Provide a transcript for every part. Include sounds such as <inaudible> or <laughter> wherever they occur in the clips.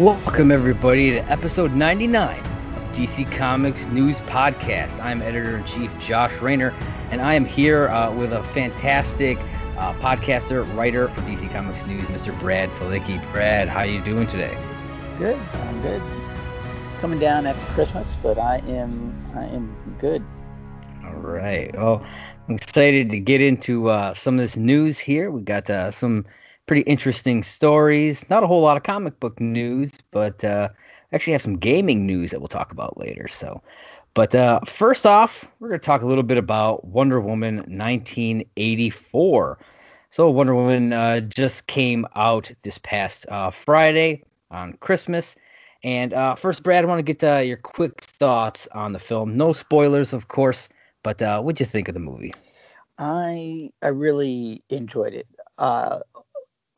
Welcome, everybody, to episode 99 of DC Comics News Podcast. I'm editor in chief Josh Rayner, and I am here uh, with a fantastic uh, podcaster, writer for DC Comics News, Mr. Brad Felicki. Brad, how are you doing today? Good. I'm good. Coming down after Christmas, but I am I am good. All right. Well, I'm excited to get into uh, some of this news here. We got uh, some pretty interesting stories. Not a whole lot of comic book news, but uh, actually have some gaming news that we'll talk about later. So, but uh, first off, we're going to talk a little bit about Wonder Woman 1984. So, Wonder Woman uh, just came out this past uh, Friday on Christmas. And uh, first, Brad, I want to get uh, your quick thoughts on the film. No spoilers, of course, but uh, what'd you think of the movie? I I really enjoyed it.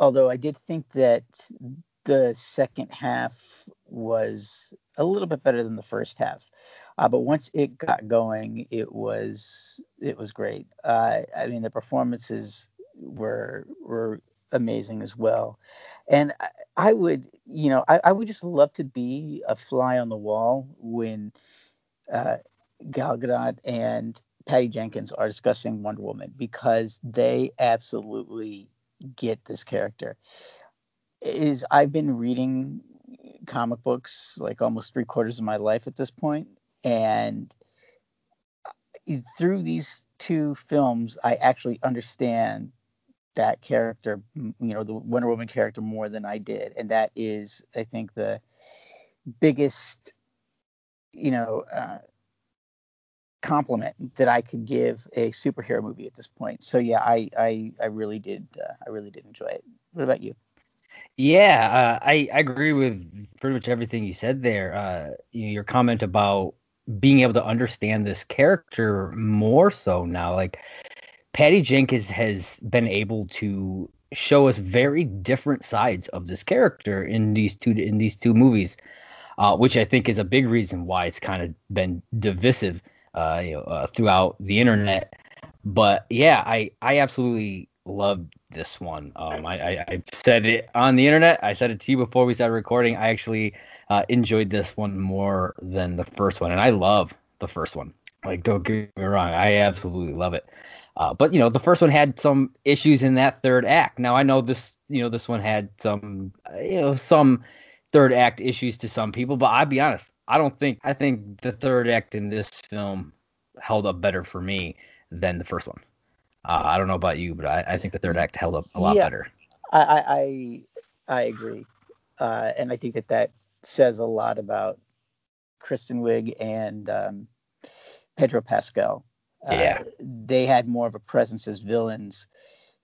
Although I did think that the second half was a little bit better than the first half. Uh, but once it got going, it was it was great. Uh, I mean, the performances were were amazing as well. And I, I would, you know, I, I, would just love to be a fly on the wall when uh, Gal Gadot and Patty Jenkins are discussing Wonder Woman because they absolutely get this character is I've been reading comic books like almost three quarters of my life at this point, and through these two films, I actually understand that character, you know, the Wonder Woman character more than I did, and that is, I think, the biggest, you know, uh, compliment that I could give a superhero movie at this point. So yeah, I I, I really did uh, I really did enjoy it. What about you? Yeah, uh, I I agree with pretty much everything you said there. Uh, you know, your comment about being able to understand this character more so now, like Patty Jenkins has been able to show us very different sides of this character in these two in these two movies, uh, which I think is a big reason why it's kind of been divisive uh, you know, uh, throughout the internet. But yeah, I I absolutely loved this one. Um, I, I said it on the internet. I said it to you before we started recording. I actually uh, enjoyed this one more than the first one, and I love the first one. Like, don't get me wrong, I absolutely love it. Uh, but you know, the first one had some issues in that third act. Now I know this, you know, this one had some, you know, some third act issues to some people, but I'll be honest, I don't think I think the third act in this film held up better for me than the first one. Uh, I don't know about you, but I, I, think the third act held up a lot yeah, better. I I I agree, uh, and I think that that says a lot about Kristen Wiig and um, Pedro Pascal. Uh, yeah, they had more of a presence as villains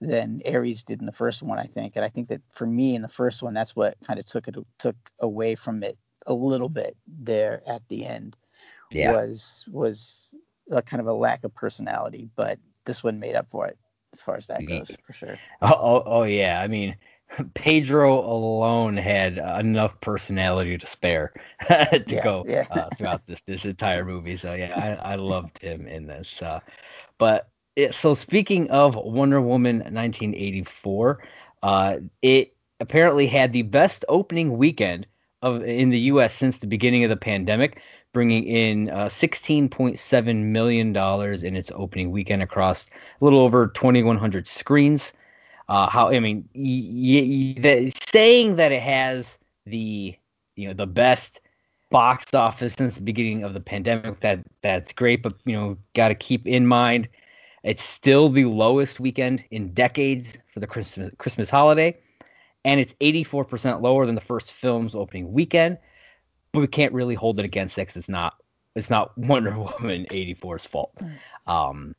than Ares did in the first one, I think. And I think that for me in the first one, that's what kind of took it took away from it a little bit there at the end. Yeah. Was was a kind of a lack of personality, but this one made up for it as far as that goes, for sure. Oh, oh, oh yeah. I mean, <laughs> Pedro alone had enough personality to spare <laughs> to yeah, go yeah. uh, throughout this this entire movie. So yeah, I, I loved him in this. Uh, but it, so speaking of Wonder Woman 1984, uh, it apparently had the best opening weekend of in the U.S. since the beginning of the pandemic, bringing in uh, 16.7 million dollars in its opening weekend across a little over 2,100 screens. Uh, how I mean, y- y- the, saying that it has the you know the best box office since the beginning of the pandemic that that's great, but you know got to keep in mind it's still the lowest weekend in decades for the Christmas Christmas holiday, and it's 84% lower than the first film's opening weekend. But we can't really hold it against it because it's not it's not <laughs> Wonder Woman 84's fault. Mm. Um,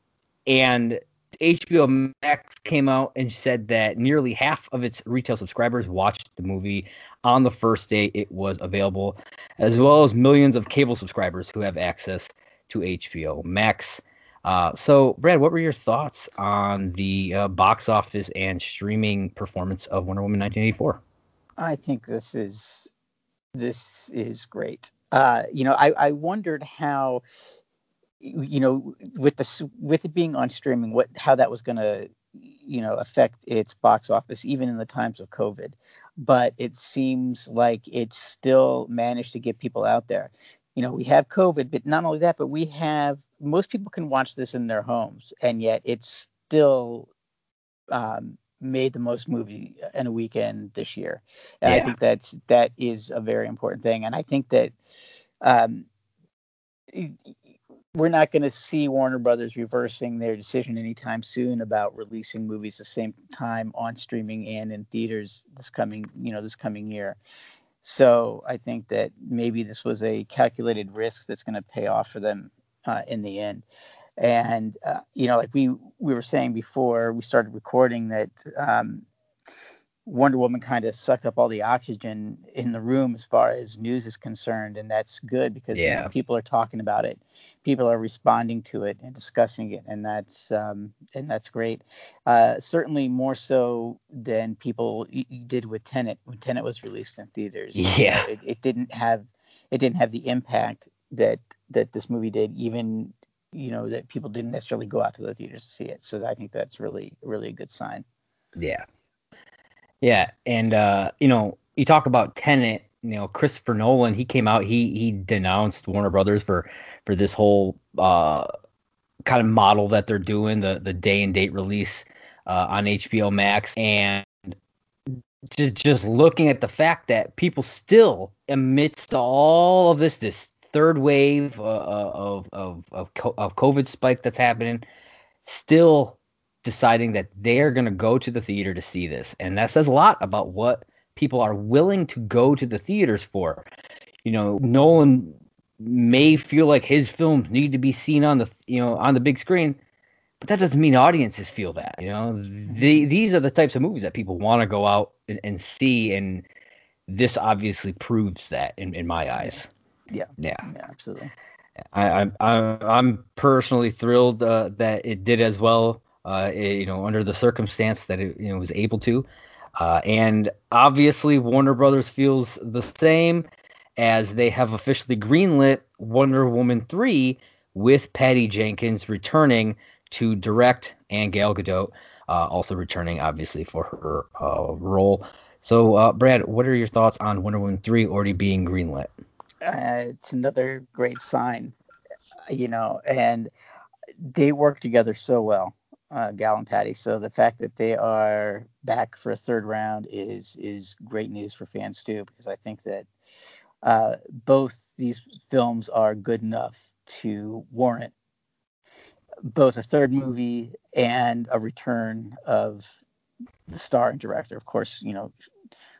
and HBO Max came out and said that nearly half of its retail subscribers watched the movie on the first day it was available, as well as millions of cable subscribers who have access to HBO Max. Uh, so, Brad, what were your thoughts on the uh, box office and streaming performance of Wonder Woman 1984? I think this is this is great. Uh, you know, I, I wondered how, you know, with the with it being on streaming, what how that was going to you know affect its box office even in the times of covid but it seems like it's still managed to get people out there you know we have covid but not only that but we have most people can watch this in their homes and yet it's still um, made the most movie in a weekend this year and yeah. i think that's that is a very important thing and i think that um, we're not going to see Warner Brothers reversing their decision anytime soon about releasing movies the same time on streaming and in theaters this coming, you know, this coming year. So I think that maybe this was a calculated risk that's going to pay off for them uh, in the end. And uh, you know, like we we were saying before we started recording that um, Wonder Woman kind of sucked up all the oxygen in the room as far as news is concerned, and that's good because yeah. you know, people are talking about it, people are responding to it and discussing it, and that's um, and that's great. Uh, certainly more so than people did with Tenet when Tenet was released in theaters. Yeah, it, it didn't have it didn't have the impact that that this movie did, even you know that people didn't necessarily go out to the theaters to see it. So I think that's really really a good sign. Yeah, yeah, and uh, you know, you talk about Tenet. You know, Christopher Nolan, he came out, he he denounced Warner Brothers for for this whole uh, kind of model that they're doing, the the day and date release uh, on HBO Max, and just just looking at the fact that people still, amidst all of this this third wave uh, of of of of COVID spike that's happening, still deciding that they're going to go to the theater to see this. And that says a lot about what people are willing to go to the theaters for. You know, Nolan may feel like his films need to be seen on the you know on the big screen, but that doesn't mean audiences feel that. You know, the, these are the types of movies that people want to go out and, and, see, and this obviously proves that in, in my eyes. Yeah. Yeah. Yeah. Absolutely. I, I, I'm personally thrilled uh, that it did as well uh, you know, under the circumstance that it you know was able to. Uh, and obviously, Warner Brothers feels the same as they have officially greenlit Wonder Woman 3 with Patty Jenkins returning to direct and Gal Gadot uh, also returning, obviously, for her uh, role. So, uh, Brad, what are your thoughts on Wonder Woman 3 already being greenlit? Uh, it's another great sign, you know, and they work together so well uh, Gal and Patty. So the fact that they are back for a third round is is great news for fans too, because I think that uh, both these films are good enough to warrant both a third movie and a return of the star and director. Of course, you know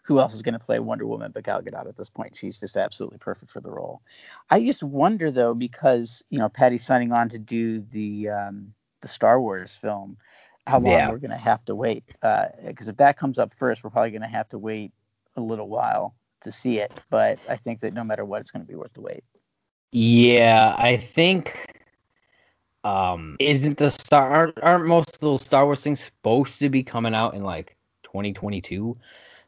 who else is going to play Wonder Woman but Gal Gadot at this point? She's just absolutely perfect for the role. I just wonder though, because you know Patty's signing on to do the um, the Star Wars film, how long yeah. we're going to have to wait. Because uh, if that comes up first, we're probably going to have to wait a little while to see it. But I think that no matter what, it's going to be worth the wait. Yeah, I think. Um, isn't the star aren't, aren't most of those Star Wars things supposed to be coming out in like 2022?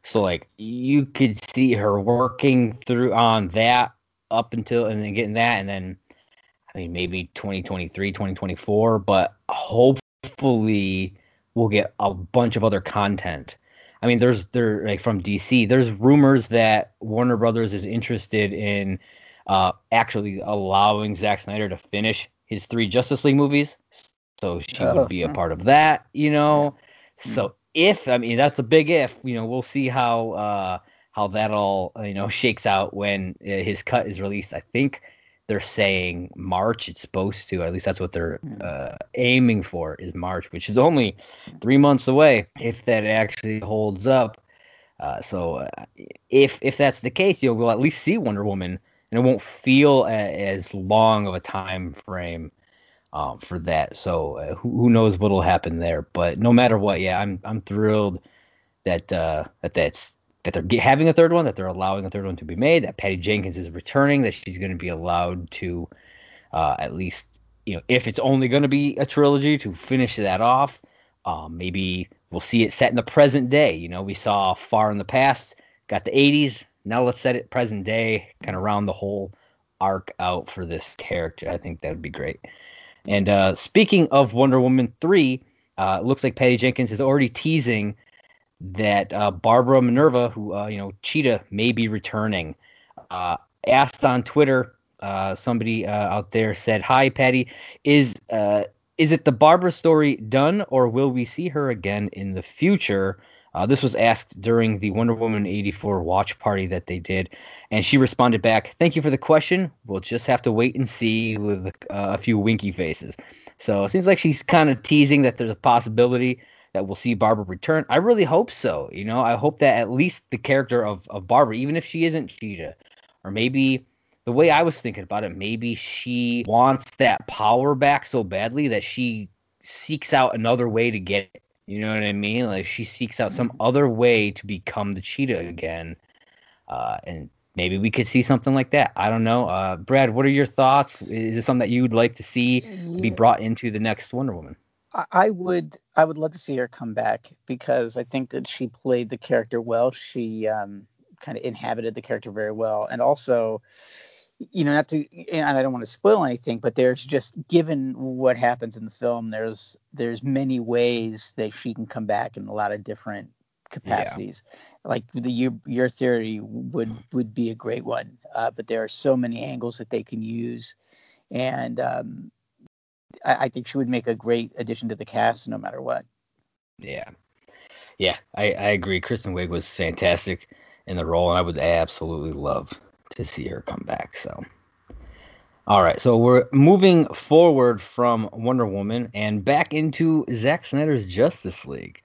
So like you could see her working through on that up until and then getting that and then I mean, maybe 2023, 2024, but hopefully we'll get a bunch of other content. I mean, there's there like from DC. There's rumors that Warner Brothers is interested in uh, actually allowing Zack Snyder to finish his three Justice League movies, so she oh, would be a part of that. You know, so if I mean that's a big if. You know, we'll see how uh, how that all you know shakes out when uh, his cut is released. I think they're saying March. It's supposed to, at least that's what they're hmm. uh, aiming for, is March, which is only three months away if that actually holds up. Uh, so uh, if if that's the case, you know, we'll at least see Wonder Woman, and it won't feel a, as long of a time frame um, for that. So uh, who, who knows what'll happen there? But no matter what, yeah, I'm I'm thrilled that uh, that that's that they're having a third one, that they're allowing a third one to be made, that Patty Jenkins is returning, that she's going to be allowed to uh, at least, you know, if it's only going to be a trilogy, to finish that off. Um, maybe we'll see it set in the present day. You know, we saw far in the past, got the 80s. Now let's set it present day, kind of round the whole arc out for this character. I think that would be great. And uh, speaking of Wonder Woman 3, uh, looks like Patty Jenkins is already teasing that uh, Barbara Minerva, who uh, you know Cheetah, may be returning. Uh, asked on Twitter, uh, somebody uh, out there said, "Hi, Patty, is uh, is it the Barbara story done, or will we see her again in the future?" This was asked during the Wonder Woman 84 watch party that they did, and she responded back, "Thank you for the question. We'll just have to wait and see with a few winky faces." So it seems like she's kind of teasing that there's a possibility that we'll see Barbara return. I really hope so. You know, I hope that at least the character of, of Barbara, even if she isn't Cheetah, or maybe the way I was thinking about it, maybe she wants that power back so badly that she seeks out another way to get it. You know what I mean? Like she seeks out some mm-hmm. other way to become the cheetah again. Uh, and maybe we could see something like that. I don't know. Uh, Brad, what are your thoughts? Is this something that you would like to see be brought into the next Wonder Woman? I would I would love to see her come back because I think that she played the character well. She um, kind of inhabited the character very well, and also, you know, not to and I don't want to spoil anything, but there's just given what happens in the film, there's there's many ways that she can come back in a lot of different capacities. Yeah. Like the your your theory would would be a great one, uh, but there are so many angles that they can use, and um, I, I think she would make a great addition to the cast no matter what. Yeah, yeah, I, I agree. Kristen Wiig was fantastic in the role, and I would absolutely love to see her come back. So, all right, so we're moving forward from Wonder Woman and back into Zack Snyder's Justice League.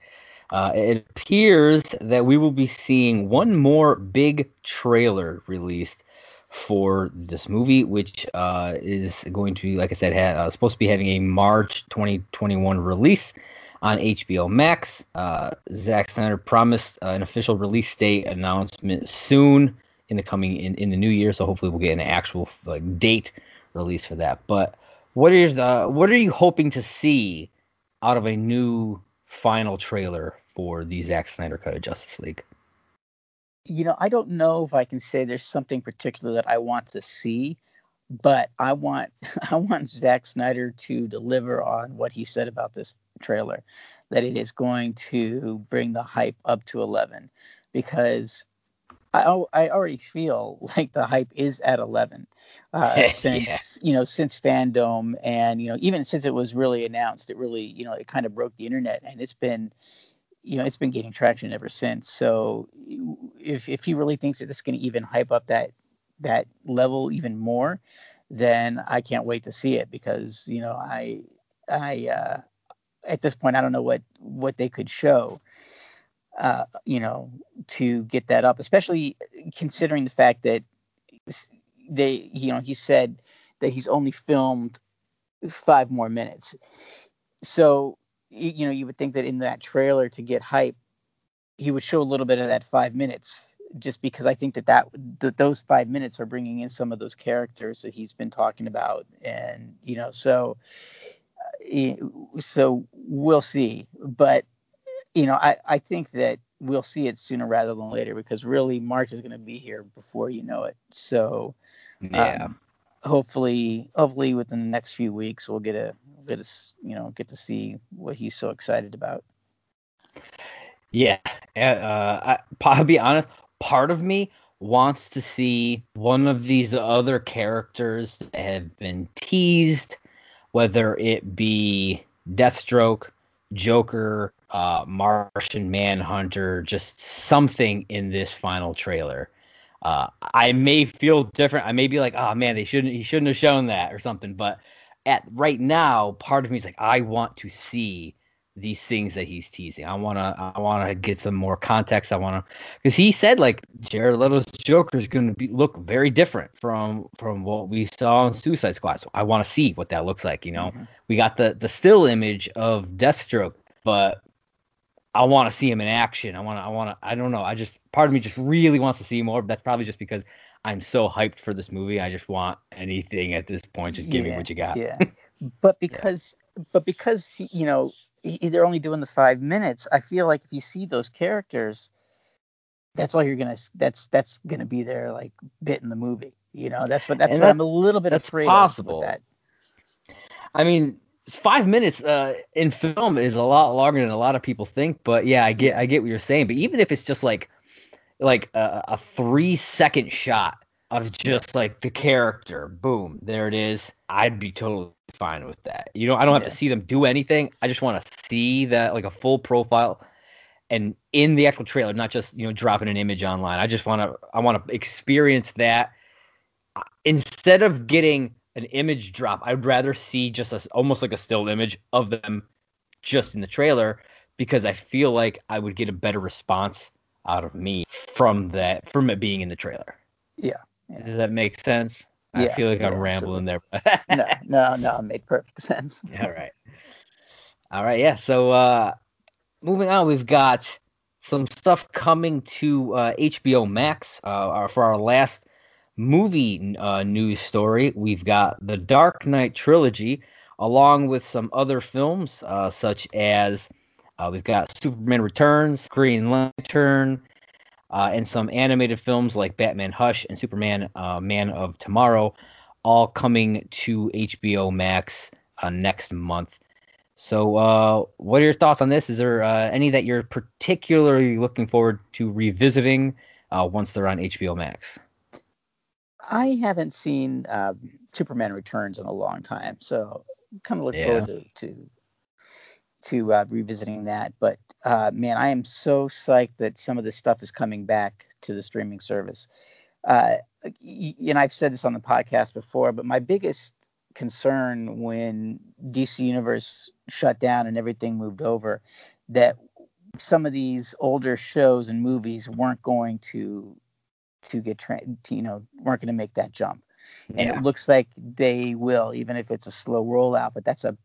Uh, it appears that we will be seeing one more big trailer released for this movie, which uh, is going to be, like I said, ha- uh, supposed to be having a March 2021 release on HBO Max. Uh, Zack Snyder promised uh, an official release date announcement soon in the coming in, in the new year, so hopefully we'll get an actual like date release for that. But what is the what are you hoping to see out of a new final trailer for the Zack Snyder cut of Justice League? You know, I don't know if I can say there's something particular that I want to see, but I want <laughs> I want Zack Snyder to deliver on what he said about this trailer, that it is going to bring the hype up to 11, because I I already feel <laughs> like the hype is at 11 uh, <laughs> since yeah. you know since FanDome and you know even since it was really announced, it really you know it kind of broke the internet and it's been you know, it's been gaining traction ever since. So if if he really thinks that going to even hype up that that level even more, then I can't wait to see it because you know I I uh, at this point I don't know what what they could show. Uh, you know, to get that up, especially considering the fact that they, you know, he said that he's only filmed five more minutes. So you, know, you would think that in that trailer to get hype, he would show a little bit of that five minutes, just because I think that that, that those five minutes are bringing in some of those characters that he's been talking about, and you know, so uh, so we'll see, but you know, I I think that we'll see it sooner rather than later because really March is going to be here before you know it. So yeah. Um, hopefully hopefully within the next few weeks we'll get a get a you know get to see what he's so excited about. Yeah, uh, I, will be honest. Part of me wants to see one of these other characters that have been teased, whether it be Deathstroke, Joker, uh, Martian Manhunter, just something in this final trailer uh, I may feel different. I may be like, oh man, they shouldn't he shouldn't have shown that or something. But at right now, part of me is like, I want to see these things that he's teasing. I wanna I wanna get some more context. I wanna because he said like Jared Leto's Joker is gonna be look very different from from what we saw in Suicide Squad. So I want to see what that looks like. You know, mm-hmm. we got the the still image of Deathstroke, but I want to see him in action. I want to. I want to. I don't know. I just part of me just really wants to see more. but That's probably just because I'm so hyped for this movie. I just want anything at this point. Just give yeah, me what you got. Yeah. <laughs> but because yeah. but because you know they're only doing the five minutes. I feel like if you see those characters, that's all you're gonna. That's that's gonna be their like bit in the movie. You know. That's what that's and what that, I'm a little bit afraid possible. of that. I mean, five minutes uh, in film is a lot longer than a lot of people think. But yeah, I get I get what you're saying. But even if it's just like like a, a three second shot of just like the character, boom, there it is. I'd be totally fine with that. You know, I don't have yeah. to see them do anything. I just want to see that like a full profile and in the actual trailer, not just you know dropping an image online. I just want to I want to experience that instead of getting an image drop. I'd rather see just a, almost like a still image of them just in the trailer because I feel like I would get a better response out of me from that from it being in the trailer. Yeah. yeah. Does that make sense? Yeah, I feel like yeah, I'm rambling absolutely. there. <laughs> no, no, no, it made perfect sense. <laughs> All right. All right, yeah. So uh moving on, we've got some stuff coming to uh, HBO Max uh, for our last movie uh, news story. We've got the Dark Knight trilogy, along with some other films uh, such as uh, we've got Superman Returns, Green Lantern, uh, and some animated films like Batman Hush and Superman Man of Tomorrow, all coming to HBO Max next month. So, uh, what are your thoughts on this? Is there uh, any that you're particularly looking forward to revisiting uh, once they're on HBO Max? I haven't seen um, Superman Returns in a long time, so kind of look yeah. forward to to, to uh, revisiting that. But uh, man, I am so psyched that some of this stuff is coming back to the streaming service. Uh, and I've said this on the podcast before, but my biggest concern when DC Universe shut down and everything moved over that some of these older shows and movies weren't going to to get tra- to, you know weren't going to make that jump and yeah. it looks like they will even if it's a slow rollout but that's a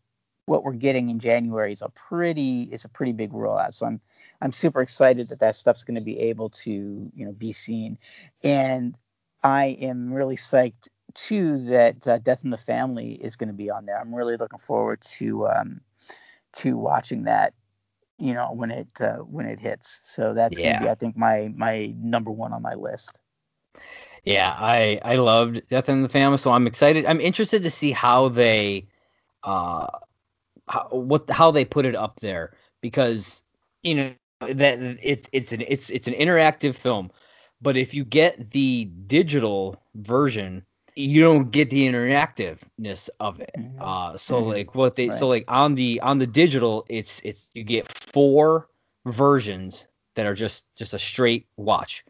what we're getting in January is a pretty is a pretty big rollout so I'm I'm super excited that that stuff's going to be able to you know be seen and I am really psyched too that uh, Death in the Family is going to be on there. I'm really looking forward to um, to watching that. You know when it uh, when it hits. So that's yeah. gonna be I think my my number one on my list. Yeah, I I loved Death in the Family, so I'm excited. I'm interested to see how they uh how, what how they put it up there because you know that it's it's an it's it's an interactive film, but if you get the digital version you don't get the interactiveness of it. Mm-hmm. Uh, so mm-hmm. like what they right. so like on the on the digital, it's it's you get four versions that are just just a straight watch.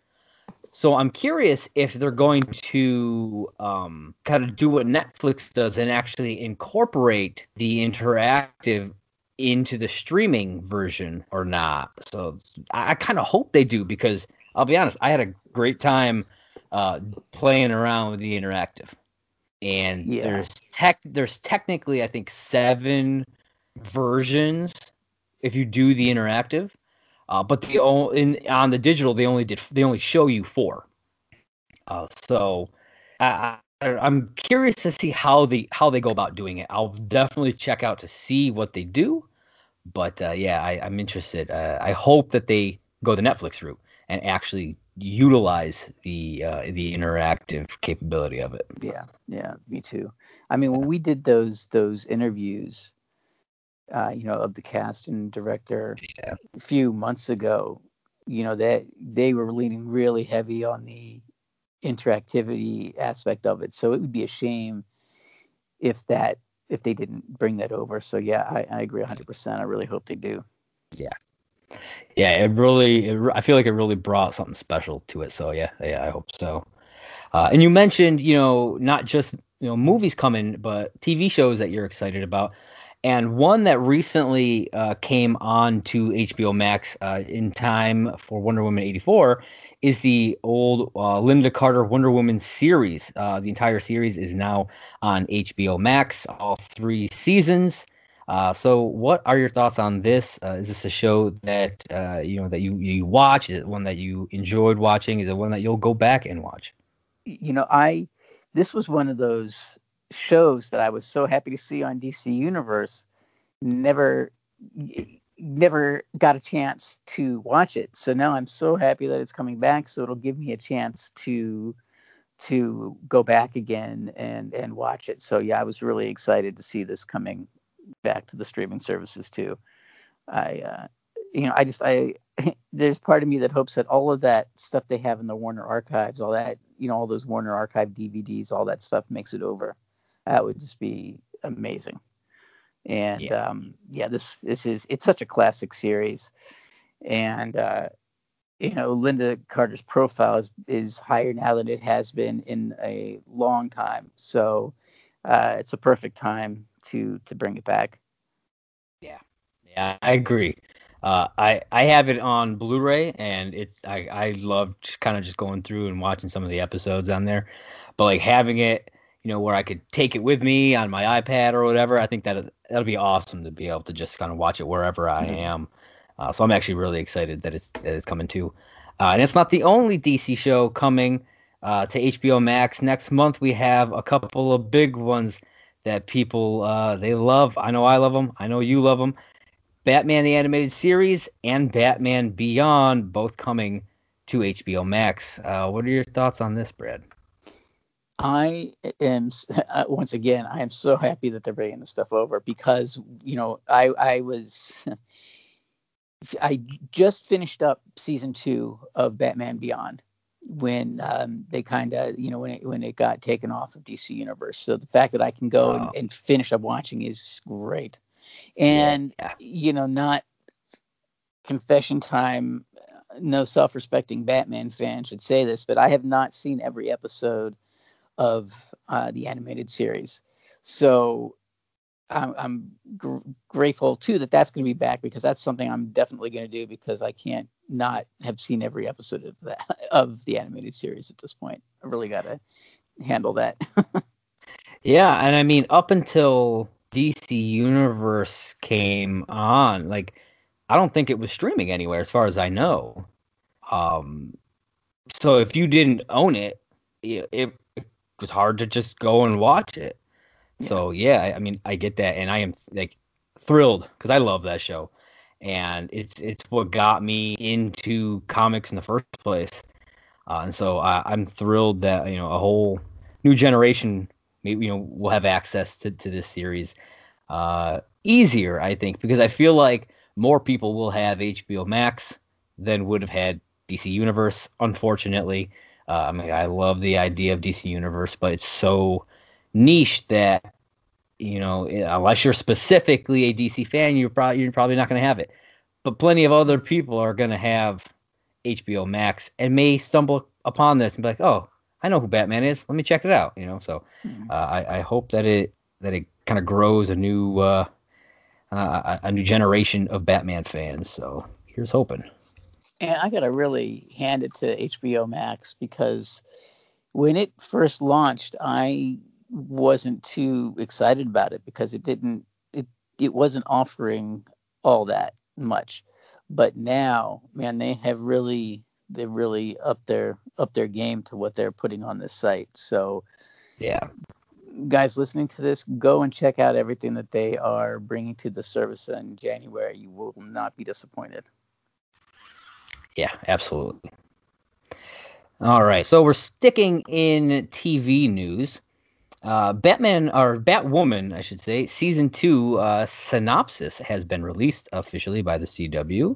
So I'm curious if they're going to um, kind of do what Netflix does and actually incorporate the interactive into the streaming version or not. So I, I kind of hope they do because I'll be honest, I had a great time uh, playing around with the interactive. And yeah. there's tech there's technically I think seven versions if you do the interactive. Uh, but the in on the digital they only did they only show you four. Uh, so I, I, I'm curious to see how the how they go about doing it. I'll definitely check out to see what they do. But uh, yeah, I, am interested. Uh, I hope that they go the Netflix route and actually utilize the uh, the interactive capability of it. Yeah, yeah, me too. I mean, when we did those those interviews, uh, you know, of the cast and director yeah. a few months ago, you know, that they, were leaning really heavy on the interactivity aspect of it. So it would be a shame if that if they didn't bring that over. So yeah, I, I agree 100%. I really hope they do. Yeah, yeah, it really, it, I feel like it really brought something special to it. So yeah, yeah, I hope so. Uh, and you mentioned, you know, not just you know movies coming, but TV shows that you're excited about. And one that recently uh, came on to HBO Max uh, in time for Wonder Woman 84 is the old uh, Lynda Carter Wonder Woman series. Uh, the entire series is now on HBO Max, all three seasons. Uh, so, what are your thoughts on this? Uh, is this a show that you know that you you watch? Is it one that you enjoyed watching? Is it one that you'll go back and watch? You know, I this was one of those shows that I was so happy to see on DC Universe. Never never got a chance to watch it. So now I'm so happy that it's coming back. So it'll give me a chance to to go back again and and watch it. So yeah, I was really excited to see this coming back to the streaming services too. I, uh, you know, I just I <laughs> there's part of me that hopes that all of that stuff they have in the Warner archives, all that, you know, all those Warner archive DVDs, all that stuff makes it over. That would just be amazing. And yeah, um, yeah this this is it's such a classic series, and uh, you know, Lynda Carter's profile is, is higher now than it has been in a long time. So uh, it's a perfect time to to bring it back. Yeah, yeah, I agree. Uh, I I have it on Blu-ray, and it's I I loved kind of just going through and watching some of the episodes on there, but like having it, you know, where I could take it with me on my iPad or whatever. I think that that'll be awesome to be able to just kind of watch it wherever I mm-hmm. am. Uh, so I'm actually really excited that it's that it's coming too. Uh, and it's not the only DC show coming uh, to HBO Max next month. We have a couple of big ones that people uh, they love. I know I love them. I know you love them. Batman the animated series and Batman Beyond both coming to HBO Max. Uh, what are your thoughts on this, Brad? I am <laughs> uh, once again I am so happy that they're bringing this stuff over because you know I I was <laughs> I just finished up season two of Batman Beyond when um, they kind of you know when it when it got taken off of DC Universe. So the fact that I can go wow. and, and, finish up watching is great. And yeah, yeah. you know, not confession time. No self-respecting Batman fan should say this, but I have not seen every episode of uh, the animated series. So I'm, I'm gr- grateful too that that's going to be back because that's something I'm definitely going to do because I can't not have seen every episode of that <laughs> of the animated series at this point. I really got to handle that. <laughs> yeah, and I mean up until DC Universe came on, like I don't think it was streaming anywhere as far as I know. Um, so if you didn't own it, it, was hard to just go and watch it. So yeah, I mean, I get that, and I am like thrilled because I love that show, and it's it's what got me into comics in the first place. Uh, and so I, I'm thrilled that you know a whole new generation, maybe you know, will have access to to this series uh, easier, I think, because I feel like more people will have HBO Max than would have had DC Universe. Unfortunately, uh, I mean, I love the idea of DC Universe, but it's so niche that you know unless you're specifically a DC fan, you're probably you're probably not going to have it. But plenty of other people are going to have HBO Max and may stumble upon this and be like, oh, I know who Batman is. Let me check it out. You know, so mm-hmm. uh, I, I hope that it that it kind of grows a new uh, uh, a new generation of Batman fans. So here's hoping. And I gotta really hand it to HBO Max because when it first launched, I wasn't too excited about it because it didn't it it wasn't offering all that much. But now, man, they have really they really up their up their game to what they're putting on this site. So yeah. Guys listening to this, go and check out everything that they are bringing to the service in January. You will not be disappointed. Yeah, absolutely. All right, so we're sticking in TV news. Uh, Batman or Batwoman, I should say, season two uh, synopsis has been released officially by the CW.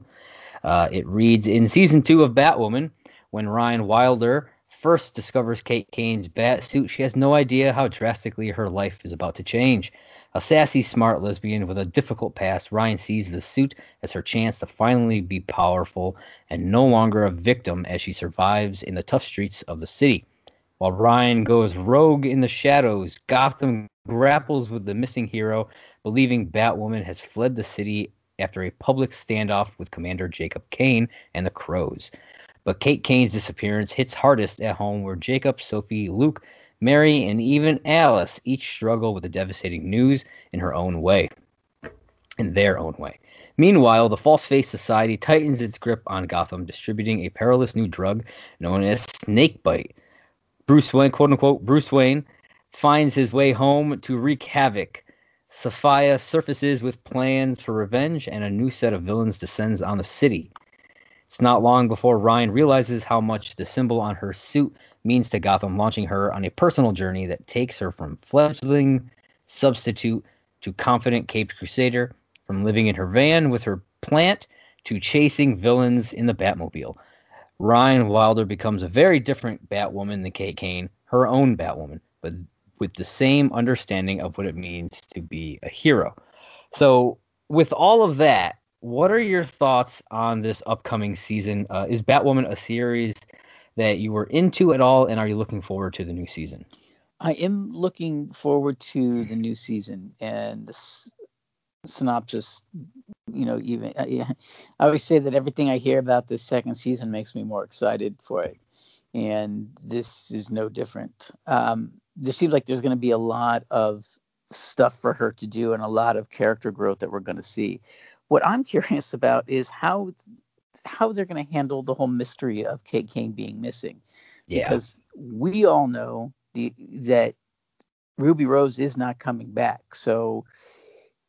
Uh, it reads in season two of Batwoman, when Ryan Wilder first discovers Kate Kane's bat suit, she has no idea how drastically her life is about to change. A sassy, smart lesbian with a difficult past, Ryan sees the suit as her chance to finally be powerful and no longer a victim as she survives in the tough streets of the city. While Ryan goes rogue in the shadows, Gotham grapples with the missing hero, believing Batwoman has fled the city after a public standoff with Commander Jacob Kane and the Crows. But Kate Kane's disappearance hits hardest at home, where Jacob, Sophie, Luke, Mary, and even Alice each struggle with the devastating news in her own way. In their own way. Meanwhile, the False Face Society tightens its grip on Gotham, distributing a perilous new drug known as Snakebite Bruce Wayne, quote unquote, Bruce Wayne finds his way home to wreak havoc. Sophia surfaces with plans for revenge, and a new set of villains descends on the city. It's not long before Ryan realizes how much the symbol on her suit means to Gotham, launching her on a personal journey that takes her from fledgling substitute to confident Caped Crusader, from living in her van with her plant to chasing villains in the Batmobile. Ryan Wilder becomes a very different Batwoman than Kate Kane, her own Batwoman, but with the same understanding of what it means to be a hero. So, with all of that, what are your thoughts on this upcoming season? Uh, is Batwoman a series that you were into at all, and are you looking forward to the new season? I am looking forward to the new season, and the synopsis, you know, even I, always say that everything I hear about this second season makes me more excited for it, and this is no different. Um, there seems like there's going to be a lot of stuff for her to do and a lot of character growth that we're going to see. What I'm <laughs> curious about is how how they're going to handle the whole mystery of Kate Kane being missing. Yeah. Because we all know the, that Ruby Rose is not coming back. So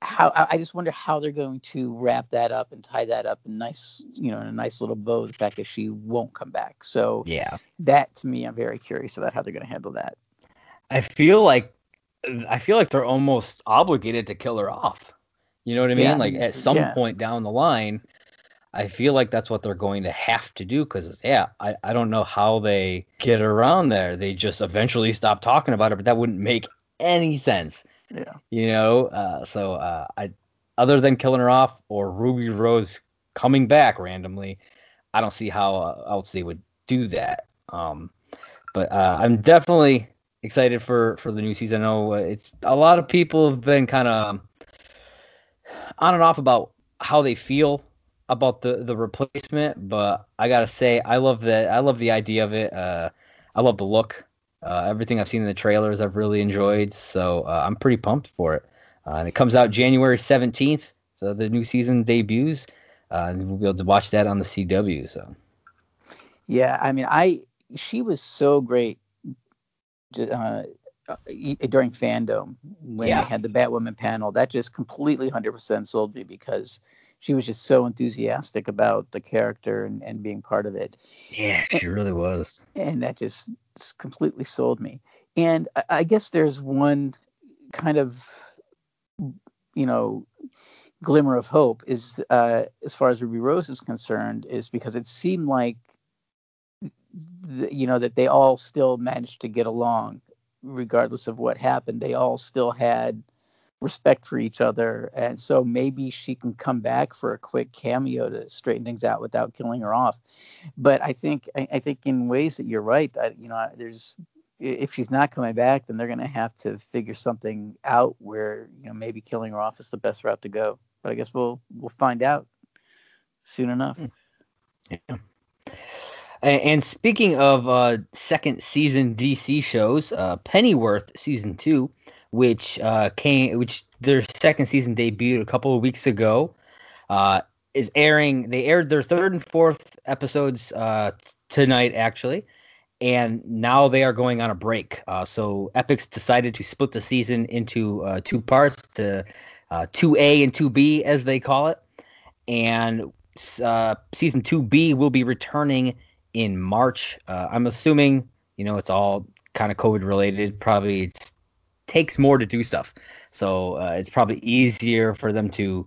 how I just wonder how they're going to wrap that up and tie that up in nice, you know, in a nice little bow. The fact that she won't come back. So yeah, that to me, I'm very curious about how they're going to handle that. I feel like I feel like they're almost obligated to kill her off. You know what I mean? Yeah, like at some yeah. point down the line, I feel like that's what they're going to have to do because, yeah, I, I don't know how they get around there. They just eventually stop talking about it, but that wouldn't make any sense. Yeah. You know, uh, so uh, I, other than killing her off or Ruby Rose coming back randomly, I don't see how uh, else they would do that. Um, but uh, I'm definitely excited for for the new season. I know it's a lot of people have been kind of on and off about how they feel about the the replacement, but I gotta say I love the I love the idea of it. Uh, I love the look. Uh, everything I've seen in the trailers I've really enjoyed, so uh, I'm pretty pumped for it. Uh, and it comes out January 17th, so the new season debuts, uh, and we'll be able to watch that on the CW. So. Yeah, I mean, I she was so great uh, during FanDome when yeah. they had the Batwoman panel. That just completely 100% sold me because she was just so enthusiastic about the character and, and being part of it. Yeah, she and, really was. And that just completely sold me. And I, I guess there's one kind of, you know, glimmer of hope is uh, as far as Ruby Rose is concerned, is because it seemed like, you know, that they all still managed to get along regardless of what happened. They all still had respect for each other. And so maybe she can come back for a quick cameo to straighten things out without killing her off. But I think I, I think in ways that you're right. That you know, there's if she's not coming back, then they're going to have to figure something out where you know maybe killing her off is the best route to go. But I guess we'll we'll find out soon enough. Hmm. Yeah. And speaking of uh, second season DC shows, uh, Pennyworth season two which uh, came, which their second season debuted a couple of weeks ago, uh, is airing. They aired their third and fourth episodes uh, tonight, actually, and now they are going on a break. Uh, so Epix decided to split the season into uh, two parts, to 2A uh, and 2B as they call it, and season 2B will be returning in March. I'm assuming, you know, it's all kind of COVID related. Probably it's takes more to do stuff. So uh, it's probably easier for them to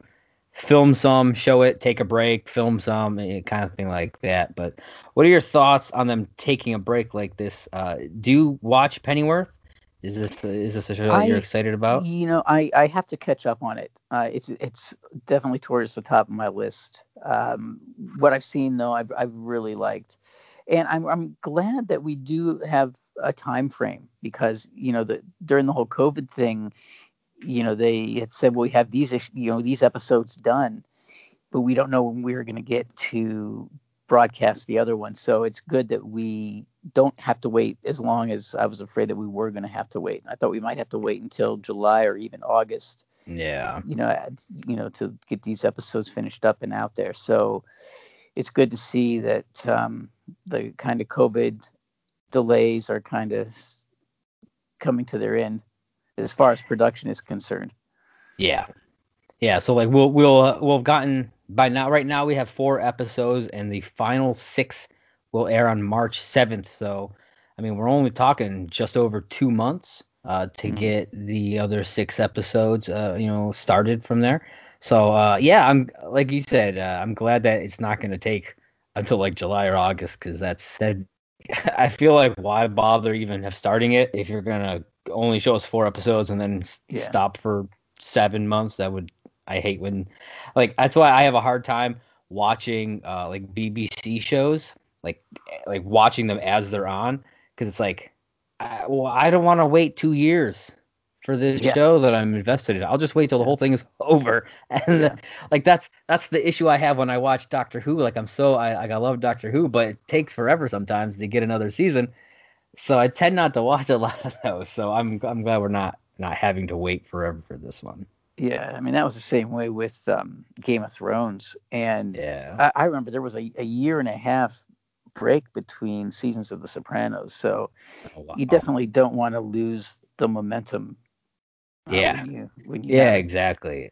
film some, show it, take a break, film some, eh, kind of thing like that. But what are your thoughts on them taking a break like this? Uh, do you watch Pennyworth? Is this is this a show that you're excited about? You know, I, I have to catch up on it. Uh, it's it's definitely towards the top of my list. Um, what I've seen though, I've I've really liked, and I'm I'm glad that we do have a time frame because you know the during the whole COVID thing, you know they had said well we have these you know these episodes done, but we don't know when we're going to get to broadcast the other one. So it's good that we don't have to wait as long as I was afraid that we were going to have to wait. I thought we might have to wait until July or even August. Yeah. You know, you know, to get these episodes finished up and out there. So it's good to see that um, the kind of COVID delays are kind of coming to their end as far as production is concerned. Yeah. Yeah, so like we'll we'll uh, we'll have gotten by now right now we have four episodes and the final 6 will air on March 7th. So I mean, we're only talking just over 2 months uh, to Mhm. get the other six episodes, uh, you know, started from there. So uh, yeah, I'm like you said, uh, I'm glad that it's not going to take until like July or August because that's that. I feel like why bother even have starting it if you're gonna only show us four episodes and then Yeah. stop for seven months? That would I hate when like that's why I have a hard time watching uh, like BBC shows like like watching them as they're on because it's like I, well I don't want to wait two years for this Yeah. show that I'm invested in. I'll just wait till the whole thing is <laughs> over. And Yeah. like that's that's the issue I have when I watch Doctor Who. Like I'm so I like I love Doctor Who, but it takes forever sometimes to get another season. So I tend not to watch a <laughs> lot of those. So I'm I'm glad we're not not having to wait forever for this one. Yeah, I mean that was the same way with um, Game of Thrones, and Yeah. I, I remember there was a, a year and a half break between seasons of The Sopranos, so Oh, wow. you definitely don't want to lose the momentum. Uh, Yeah. When you, when you Yeah, exactly.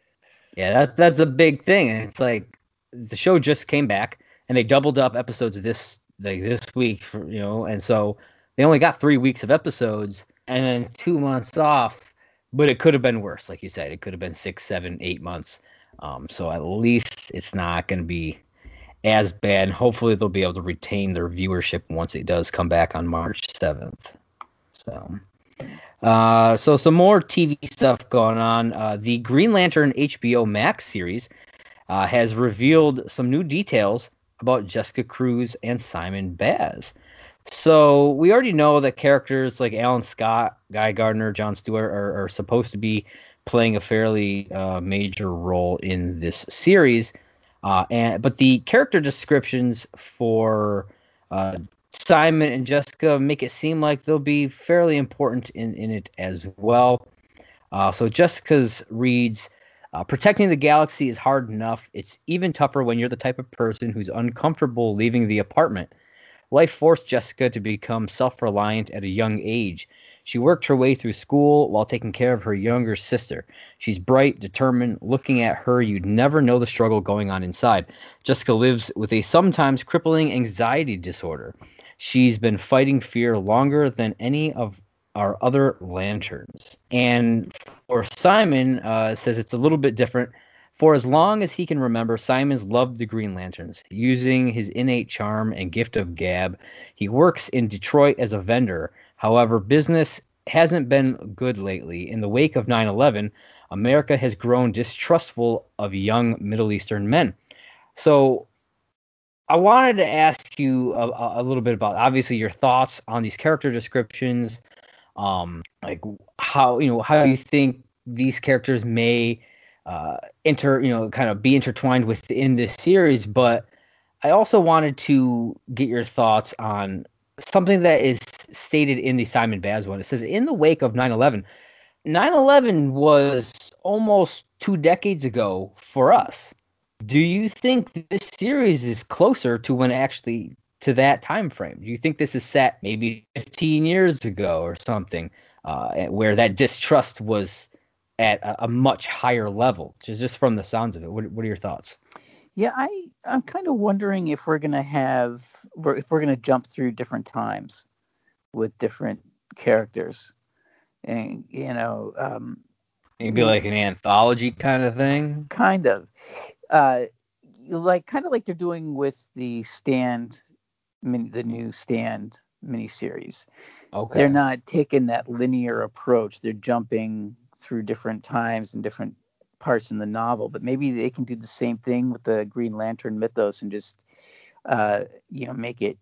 Yeah, that's that's a big thing. And it's like the show just came back and they doubled up episodes this like this week for you know, and so they only got three weeks of episodes and then two months off. But it could have been worse, like you said. It could have been six, seven, eight months. Um, so at least it's not going to be as bad. And hopefully they'll be able to retain their viewership once it does come back on March 7th. So, uh, so some more TV stuff going on. Uh, the Green Lantern HBO Max series uh, has revealed some new details about Jessica Cruz and Simon Baz. So we already know that characters like Alan Scott, Guy Gardner, John Stewart are, are supposed to be playing a fairly uh, major role in this series. Uh, and but the character descriptions for Simon and Jessica make it seem like they'll be fairly important in, in it as well. Uh, so Jessica's reads, uh, protecting the galaxy is hard enough. It's even tougher when you're the type of person who's uncomfortable leaving the apartment. Life forced Jessica to become self reliant at a young age. She worked her way through school while taking care of her younger sister. She's bright, determined. Looking at her, you'd never know the struggle going on inside. Jessica lives with a sometimes crippling anxiety disorder. She's been fighting fear longer than any of our other lanterns. And for Simon, uh, says it's a little bit different. For as long as he can remember, Simon's loved the Green Lanterns. Using his innate charm and gift of gab, he works in Detroit as a vendor. However, business hasn't been good lately. In the wake of 9 11, America has grown distrustful of young Middle Eastern men. So I wanted to ask you a, a little bit about obviously your thoughts on these character descriptions, um, like how you know how you think these characters may uh, you know kind of be intertwined within this series, but I also wanted to get your thoughts on something that is stated in the Simon Baz one. It says in the wake of 9/11, 9/11 was almost two decades ago for us. Do you think this series is closer to when actually to that time frame? Do you think this is set maybe 15 years ago or something, uh, where that distrust was at a, a much higher level, just just from the sounds of it? What, what are your thoughts? Yeah, I I'm kind of wondering if we're gonna have if we're gonna jump through different times with different characters, and you know, um, Maybe like an anthology kind of thing. kind of, uh, like kind of like they're doing with the Stand, mini, the new Stand miniseries. Okay. They're not taking that linear approach. They're jumping through different times and different parts in the novel, but maybe they can do the same thing with the Green Lantern mythos and just uh, you know make it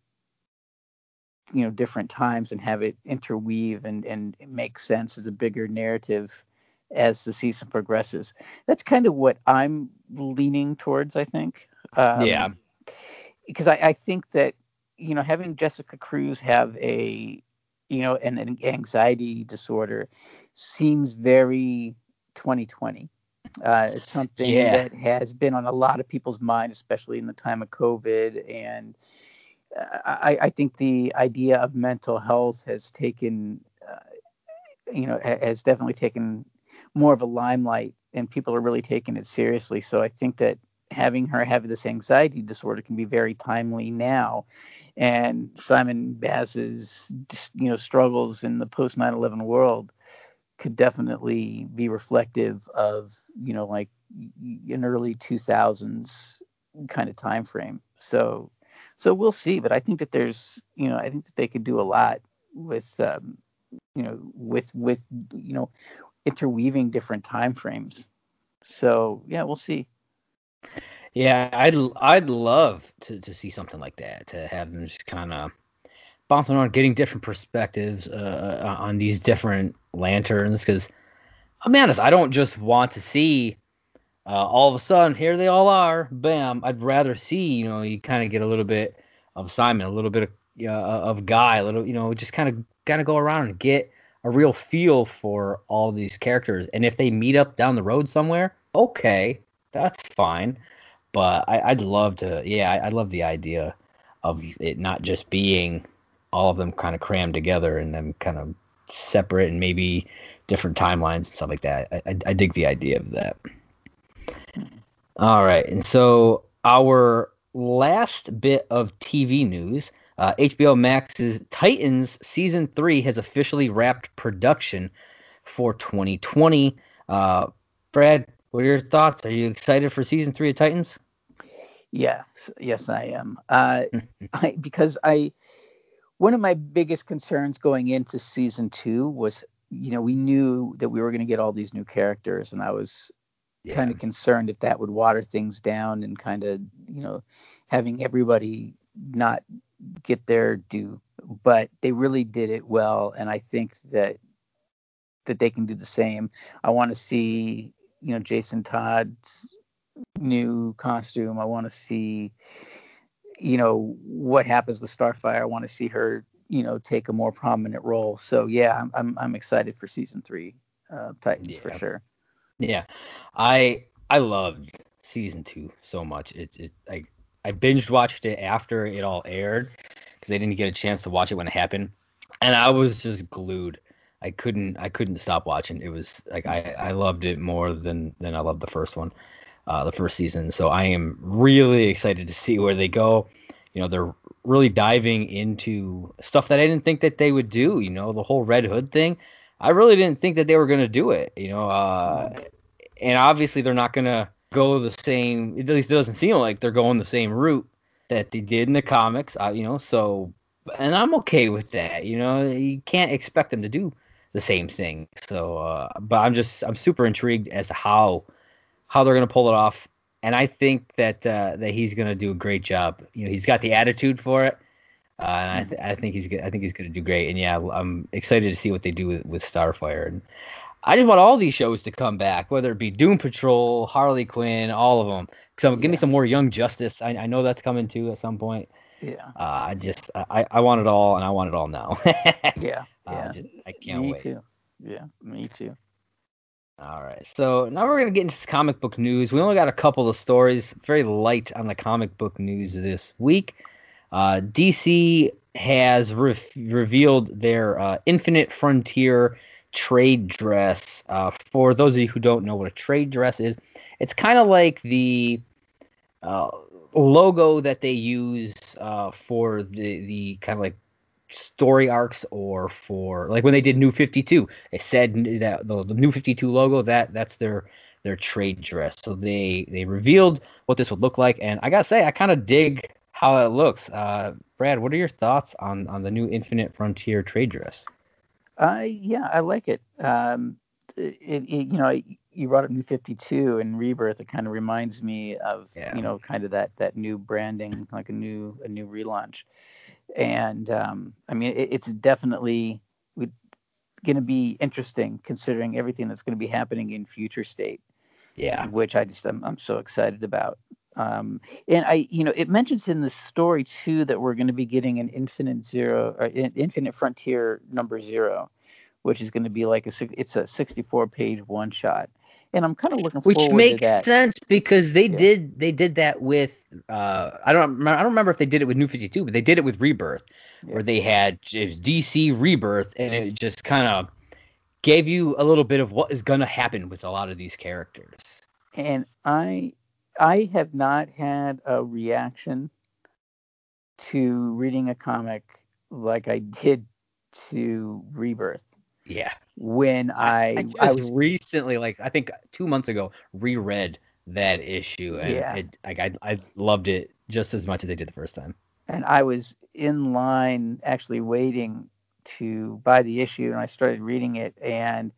you know different times and have it interweave and and make sense as a bigger narrative as the season progresses. That's kind of what I'm leaning towards. I think. Um, yeah. Because I, I think that you know having Jessica Cruz have a you know an, an anxiety disorder seems very 2020 uh, it's something Yeah. that has been on a lot of people's mind, especially in the time of COVID. And uh, I, I think the idea of mental health has taken, uh, you know, has definitely taken more of a limelight, and people are really taking it seriously. So I think that having her have this anxiety disorder can be very timely now. And Simon Baz's, you know, struggles in the post 9/11 world could definitely be reflective of you know like an early 2000s kind of time frame. So so we'll see, but I think that there's you know I think that they could do a lot with um, you know with with you know interweaving different time frames. So yeah, we'll see. Yeah, I'd I'd love to, to see something like that to have them just kind of bouncing on, getting different perspectives uh, uh on these different lanterns. Because be honest, I don't just want to see uh, all of a sudden here they all are, bam. I'd rather see you know you kind of get a little bit of Simon, a little bit of uh, of Guy, a little you know just kind of kind of go around and get a real feel for all these characters. And if they meet up down the road somewhere, okay, that's fine. But I, would love to, yeah, I, I love the idea of it not just being all of them kind of crammed together and then kind of separate and maybe different timelines and stuff like that. I, I, I dig the idea of that. All right, and so our last bit of TV news uh, HBO Max's Titans season three has officially wrapped production for 2020. Uh, Brad, what are your thoughts? Are you excited for season three of Titans? Yes, yes, I am. Uh, <laughs> I, because I, one of my biggest concerns going into season two was, you know, we knew that we were going to get all these new characters, and I was yeah. kind of concerned if that would water things down and kind of, you know, having everybody not get their due, but they really did it well, and I think that that they can do the same. I want to see, you know, Jason Todd's new costume. I want to see, you know, what happens with Starfire. I want to see her, you know, take a more prominent role. So yeah, I'm I'm, I'm excited for season three, uh, Titans yeah. for sure. Yeah, I I loved season two so much. It it like I binged watched it after it all aired because I didn't get a chance to watch it when it happened, and I was just glued. I couldn't I couldn't stop watching. It was like I I loved it more than than I loved the first one, uh, the first season. So I am really excited to see where they go. You know, they're really diving into stuff that I didn't think that they would do. You know, the whole Red Hood thing. I really didn't think that they were gonna do it. You know, uh, and obviously they're not gonna go the same. At least it doesn't seem like they're going the same route that they did in the comics. Uh, you know, so and I'm okay with that. You know, you can't expect them to do the same thing. So, uh, but I'm just I'm super intrigued as to how how they're gonna pull it off. And I think that uh, that he's gonna do a great job. You know, he's got the attitude for it. Uh, and I, th- I think he's I think he's gonna do great. And yeah, I'm excited to see what they do with, with Starfire. And I just want all these shows to come back, whether it be Doom Patrol, Harley Quinn, all of them. So give me some more Young Justice. I, I know that's coming too at some point. Yeah. Uh, I just I, I want it all, and I want it all now. yeah. <laughs> Yeah. Uh, just, I can't me wait. too. Yeah. Me too. All right. So now we're gonna get into comic book news. We only got a couple of stories, very light on the comic book news this week. Uh, DC has re- revealed their uh, Infinite Frontier trade dress. Uh, for those of you who don't know what a trade dress is, it's kind of like the uh, logo that they use uh, for the the kind of like story arcs or for like when they did New 52. It said that the, the New 52 logo that that's their their trade dress. So they they revealed what this would look like, and I gotta say I kind of dig how it looks. Uh, Brad, what are your thoughts on on the new Infinite Frontier trade dress? Uh, yeah, I like it. Um, it, it, you know, you brought up New 52 and Rebirth. It kind of reminds me of, yeah. you know, kind of that that new branding, like a new a new relaunch. And um, I mean, it, it's definitely going to be interesting considering everything that's going to be happening in Future State. Yeah. Which I just I'm, I'm so excited about. Um, and I, you know, it mentions in the story too that we're going to be getting an Infinite Zero or Infinite Frontier number zero, which is going to be like a it's a 64 page one shot. And I'm kind of looking which forward makes to that. sense because they yeah. did they did that with uh I don't I don't remember if they did it with New 52, but they did it with Rebirth, yeah. where they had it was DC Rebirth, and it just kind of gave you a little bit of what is going to happen with a lot of these characters. And I I have not had a reaction to reading a comic like I did to Rebirth. Yeah. When I I, I, was recently, like I think two months ago, reread that issue, and Yeah. it, like I I loved it just as much as I did the first time. and I was in line actually waiting to buy the issue and I started reading it and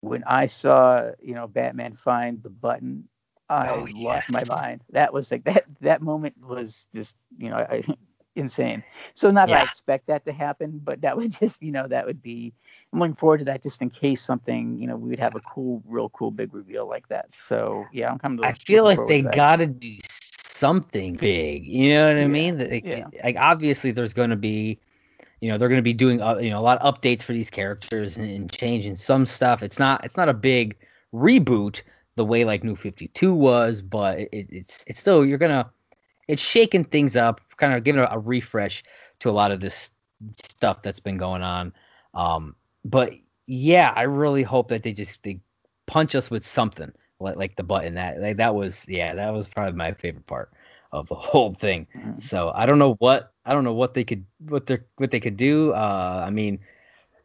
when I saw, you know, Batman find the button, I Oh, lost yes. my mind. That was like that that moment was just, you know, I, <laughs> insane. So not that I expect that to happen, but that would <laughs> just, you know, that would be I'm looking forward to that just in case something, you know, we would have a cool, real cool big reveal like that. So yeah, I'm kind of I feel like they to got to do something big. You know what I Yeah, mean? They- yeah. Like obviously, there's going to be, you know, they're going to be doing, uh, you know, a lot of updates for these characters and, and changing some stuff. It's not, it's not a big reboot the way like New 52 was, but it, it's, it's still you're gonna, it's shaking things up, kind of giving a, a refresh to a lot of this stuff that's been going on. Um, but yeah, I really hope that they just they punch us with something like like the button that like that was yeah that was probably my favorite part of the <laughs> whole thing. Mhm. So I don't know what I don't know what they could what they what they could do. Uh, I mean,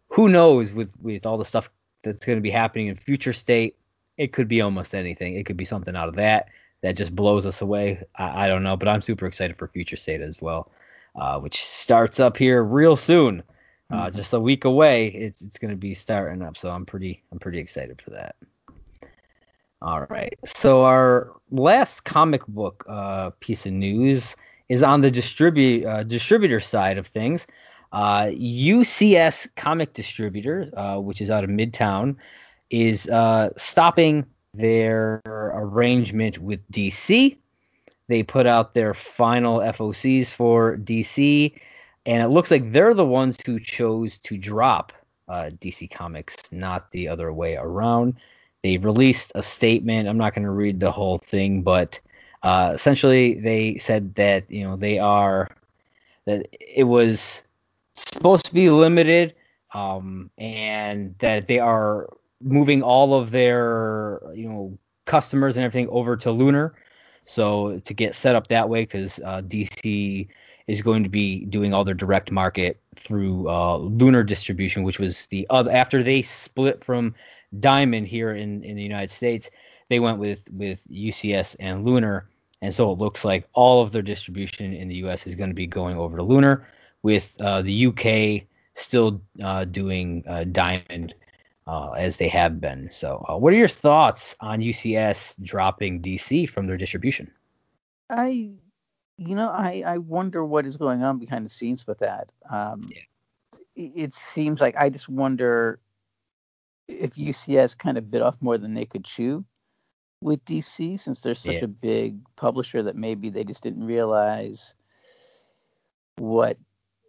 who knows with with all the stuff that's going to be happening in future state? It could be almost anything. It could be something out of that that just blows us away. I, I don't know, but I'm super excited for future state as well, uh, which starts up here real soon. Uh, Mhm. just a week away, it's it's going to be starting up, so I'm pretty I'm pretty excited for that. All right. So our last comic book uh, piece of news is on the distribute uh, distributor side of things. Uh, UCS Comic Distributor, uh, which is out of Midtown, is uh, stopping their arrangement with DC. They put out their final FOCs for DC, and it looks like they're the ones who chose to drop uh, DC Comics, not the other way around. They released a statement. I'm not going to read the whole thing, but uh, essentially they said that you know they are that it was supposed to be limited, um, and that they are moving all of their you know customers and everything over to Lunar, so to get set up that way because uh, DC is going to be doing all their direct market through uh, Lunar distribution, which was the other after they split from Diamond here in in the United States, they went with with UCS and Lunar, and so it looks like all of their distribution in the U.S. is going to be going over to Lunar, with uh, the UK still uh, doing uh, Diamond uh, as they have been. So, uh, what are your thoughts on UCS dropping DC from their distribution? I, you know, I, I wonder what is going on behind the scenes with that. Um, Yeah. it, it seems like I just wonder if UCS kind of bit off more than they could chew with DC, since they're such Yeah. a big publisher that maybe they just didn't realize what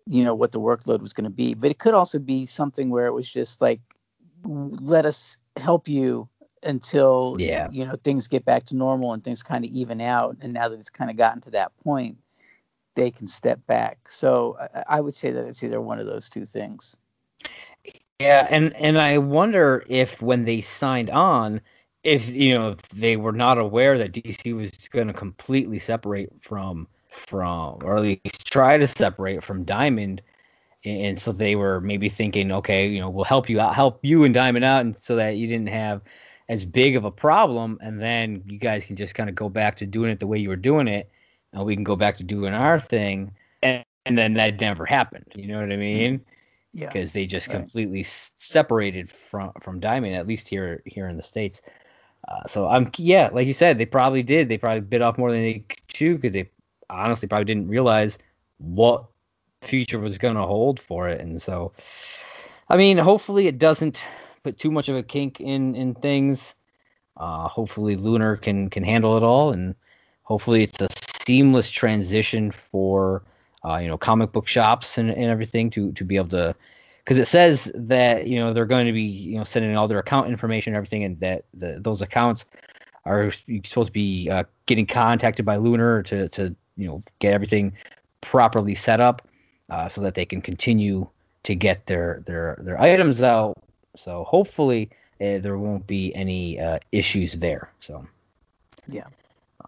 you know what the workload was going to be. But it could also be something where it was just like, let us help you until Yeah. you know things get back to normal and things kind of even out. And now that it's kind of gotten to that point, they can step back. So I, I would say that it's either one of those two things. Yeah, and and I wonder if when they signed on, if you know if they were not aware that DC was going to completely separate from from or at least try to separate from Diamond, and, so they were maybe thinking, okay, you know, we'll help you out, help you and Diamond out, and so that you didn't have as big of a problem, and then you guys can just kind of go back to doing it the way you were doing it, and we can go back to doing our thing, and, and then that never happened. You know what I mean? Yeah. because they just right. completely s- separated from from Diamond, at least here here in the states. Uh, so I'm yeah, like you said, they probably did. They probably bit off more than they could chew because they honestly probably didn't realize what future was going to hold for it. And so, I mean, hopefully it doesn't put too much of a kink in in things. Uh, hopefully Lunar can can handle it all, and hopefully it's a seamless transition for uh, you know comic book shops and, and everything to to be able to because it says that you know they're going to be you know sending all their account information and everything, and that the, those accounts are supposed to be uh, getting contacted by Lunar to to you know get everything properly set up uh, so that they can continue to get their their their items out. So hopefully uh, there won't be any uh, issues there. So Yeah.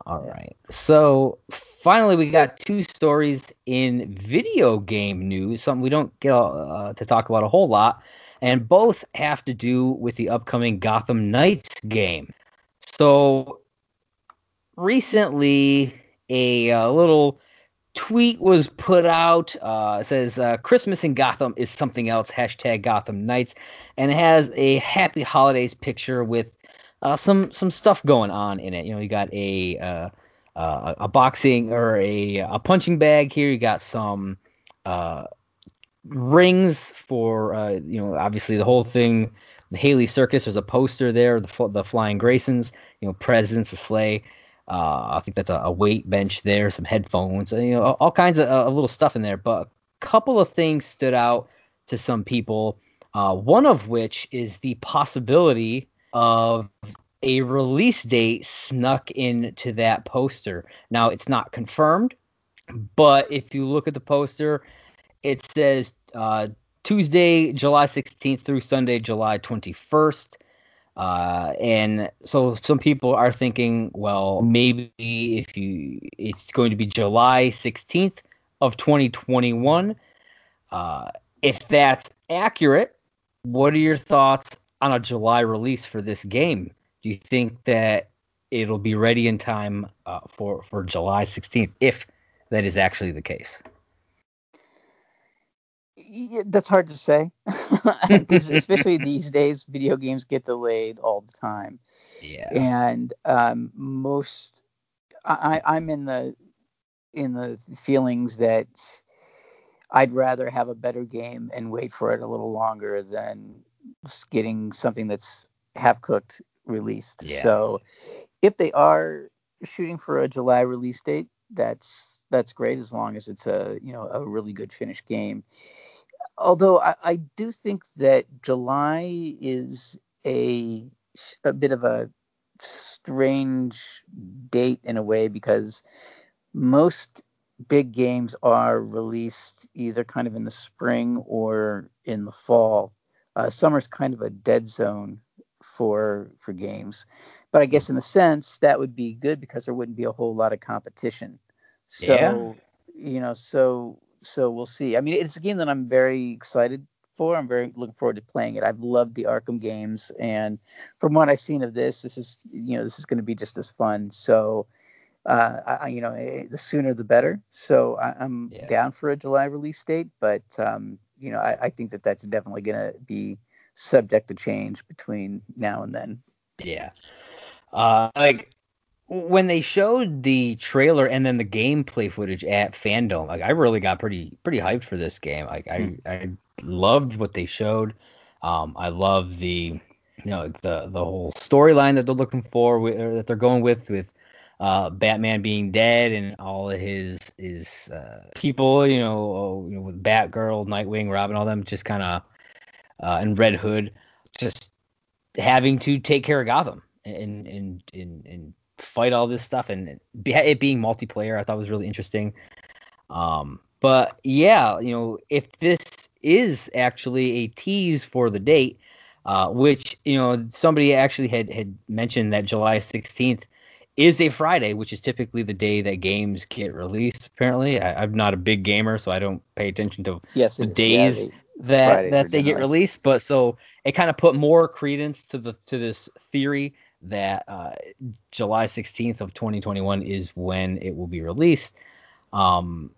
All right. So finally, we got two stories in video game news. Something we don't get uh, to talk about a whole lot. and both have to do with the upcoming Gotham Knights game. So recently, a, a uh, little tweet was put out. Uh, says uh, Christmas in Gotham is something else. Hashtag Gotham Knights, and it has a Happy Holidays picture with uh, some some stuff going on in it. You know, you got a uh, uh, a boxing or a a punching bag here. You got some uh, rings for you know obviously the whole thing. The Haly Circus. There's a poster there. The the Flying Graysons. You know, Presidents, the sleigh. Uh, I think that's a, a, weight bench there, some headphones, you know, all, kinds of, of, little stuff in there. But a couple of things stood out to some people. Uh, one of which is the possibility of a release date snuck into that poster. Now it's not confirmed, but if you look at the poster, it says uh, Tuesday, July 16th through Sunday, July 21st. Uh, and so some people are thinking, well, maybe if you, it's going to be July 16th of 2021. Uh, if that's accurate, what are your thoughts on a July release for this game? Do you think that it'll be ready in time uh, for for July 16th, if that is actually the case? That's hard to say, <laughs> especially these days. Video games get delayed all the time. Yeah. And um, most, I, I'm in the in the feelings that I'd rather have a better game and wait for it a little longer than just getting something that's half cooked released. Yeah. So if they are shooting for a July release date, that's that's great as long as it's a you know a really good finished game although I, I do think that July is a a bit of a strange date in a way because most big games are released either kind of in the spring or in the fall. Uh, summer's kind of a dead zone for for games, but I guess in a sense that would be good because there wouldn't be a whole lot of competition. So yeah. you know, so so we'll see. I mean, it's a game that I'm very excited for. I'm very looking forward to playing it. I've loved the Arkham games, and from what I've seen of this, this is you know this is going to be just as fun. So, uh, I, you know, eh, the sooner the better. So I, am yeah. down for a July release date, but um, you know, I, I think that that's definitely going to be subject to change between now and then. Yeah. Uh, like when they showed the trailer and then the gameplay footage at FanDome, like I really got pretty pretty hyped for this game. Like I mm. I loved what they showed. Um, I love the you know the the whole storyline that they're looking for or that they're going with with uh, Batman being dead and all of his his uh, people, you know, you know, with Batgirl, Nightwing, Robin, all them just kind of uh, and Red Hood, just having to take care of Gotham and and and and fight all this stuff and it being multiplayer I thought was really interesting. Um, but yeah, you know, if this is actually a tease for the date, uh, which you know somebody actually had had mentioned that July 16th is a Friday, which is typically the day that games get released. Apparently, I, am not a big gamer, so I don't pay attention to yes, the days yeah, they, that Fridays that they get released. But so it kind of put more credence to the to this theory that uh, July 16th of 2021 is when it will be released. Um,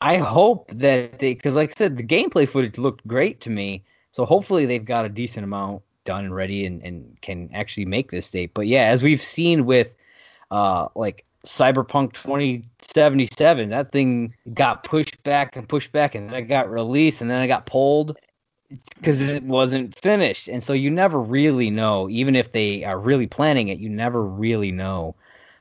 I hope that they, because like I said, the gameplay footage looked great to me. So hopefully they've got a decent amount done and ready and, and can actually make this date. But yeah, as we've seen with uh, like Cyberpunk 2077, that thing got pushed back and pushed back, and then it got released, and then it got pulled, because it wasn't finished, and so you never really know. Even if they are really planning it, you never really know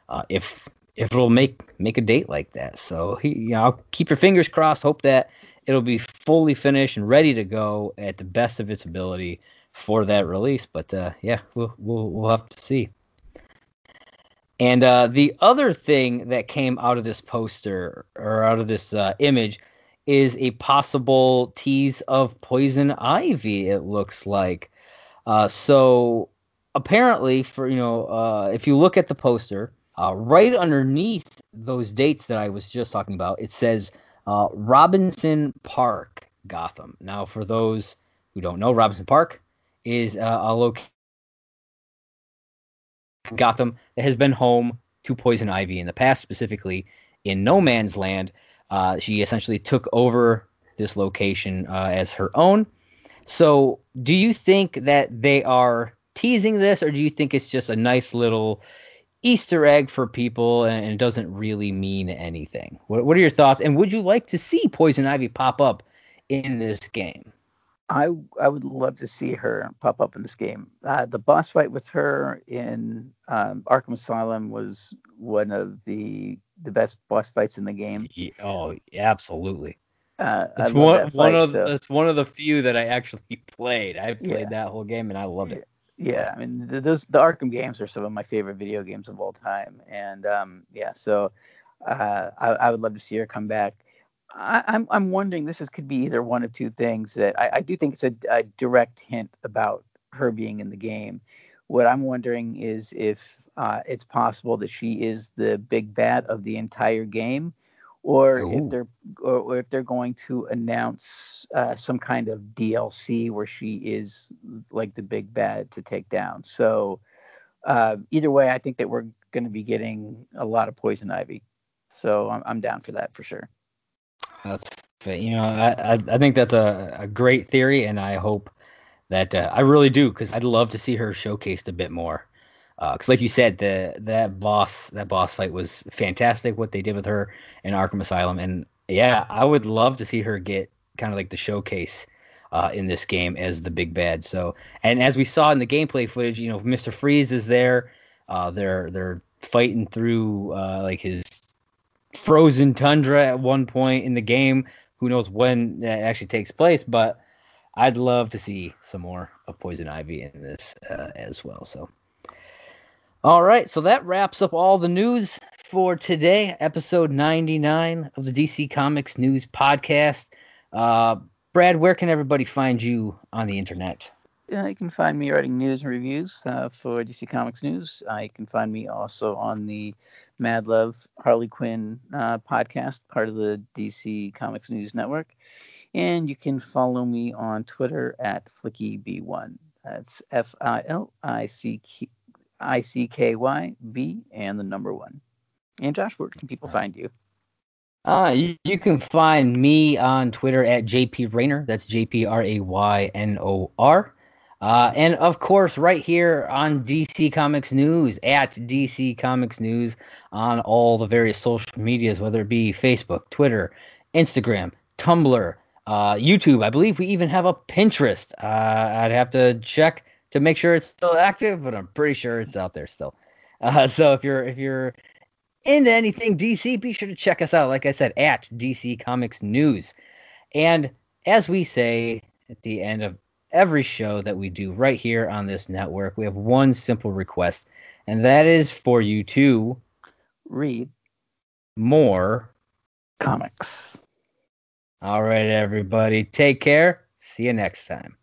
uh, if if it'll make make a date like that. So you know, keep your fingers crossed. Hope that it'll be fully finished and ready to go at the best of its ability for that release. But uh, yeah, we'll, we'll we'll have to see. And uh, the other thing that came out of this poster or out of this uh, image is a possible tease of poison ivy. It looks like. Uh, so apparently, for you know, uh, if you look at the poster, uh, right underneath those dates that I was just talking about, it says uh, Robinson Park, Gotham. Now, for those who don't know, Robinson Park is uh, a location Gotham that has been home to Poison Ivy in the past, specifically in No Man's Land. Uh, she essentially took over this location uh, as her own. So, do you think that they are teasing this, or do you think it's just a nice little Easter egg for people and it doesn't really mean anything? What, what are your thoughts? And would you like to see Poison Ivy pop up in this game? I I would love to see her pop up in this game. Uh, the boss fight with her in um, Arkham Asylum was one of the the best boss fights in the game. Yeah, oh, absolutely. Uh, it's one fight, one of so. it's one of the few that I actually <laughs> played. I played yeah. that whole game and I loved it. Yeah, I mean the, those the Arkham games are some of my favorite video games of all time, and um, yeah, so uh, I, I would love to see her come back. I, am I'm, I'm wondering this is could be either one of two things that I, I do think it's a, a, direct hint about her being in the game. What I'm wondering is if uh, it's possible that she is the big bad of the entire game, or Ooh. if they're or, or, if they're going to announce uh, some kind of DLC where she is like the big bad to take down. So uh, either way, I think that we're going to be getting a lot of poison ivy. So I'm, I'm down for that for sure. That's you know I I, think that's a, a great theory, and I hope that uh, I really do because I'd love to see her showcased a bit more. Because uh, like you said, the that boss that boss fight was fantastic. What they did with her in Arkham Asylum, and yeah, I would love to see her get kind of like the showcase uh, in this game as the big bad. So, and as we saw in the gameplay footage, you know, Mr. Freeze is there. Uh, they're they're fighting through uh, like his frozen tundra at one point in the game. Who knows when that actually takes place? But I'd love to see some more of Poison Ivy in this uh, as well. So, all right, so that wraps up all the news for today, episode 99 of the DC Comics News Podcast. Uh, Brad, where can everybody find you on the internet? Yeah, you can find me writing news and reviews uh, for DC Comics News. Uh, you can find me also on the Mad Love Harley Quinn uh, podcast, part of the DC Comics News Network. And you can follow me on Twitter at FlickyB1. That's F I L I C I C K Y B and the number one. And Josh, where can people find you? Uh, you, you, can find me on Twitter at JP Raynor. That's J P R A Y N O R. Uh, and of course, right here on DC Comics News, at DC Comics News, on all the various social medias, whether it be Facebook, Twitter, Instagram, Tumblr, uh, YouTube. I believe we even have a Pinterest. Uh, I'd have to check to make sure it's still active, but I'm pretty sure it's out there still. Uh, so if you're if you're into anything DC, be sure to check us out. Like I said, at DC Comics News. And as we say at the end of every show that we do right here on this network, we have one simple request, and that is for you to read more comics. All right, everybody. Take care. See you next time.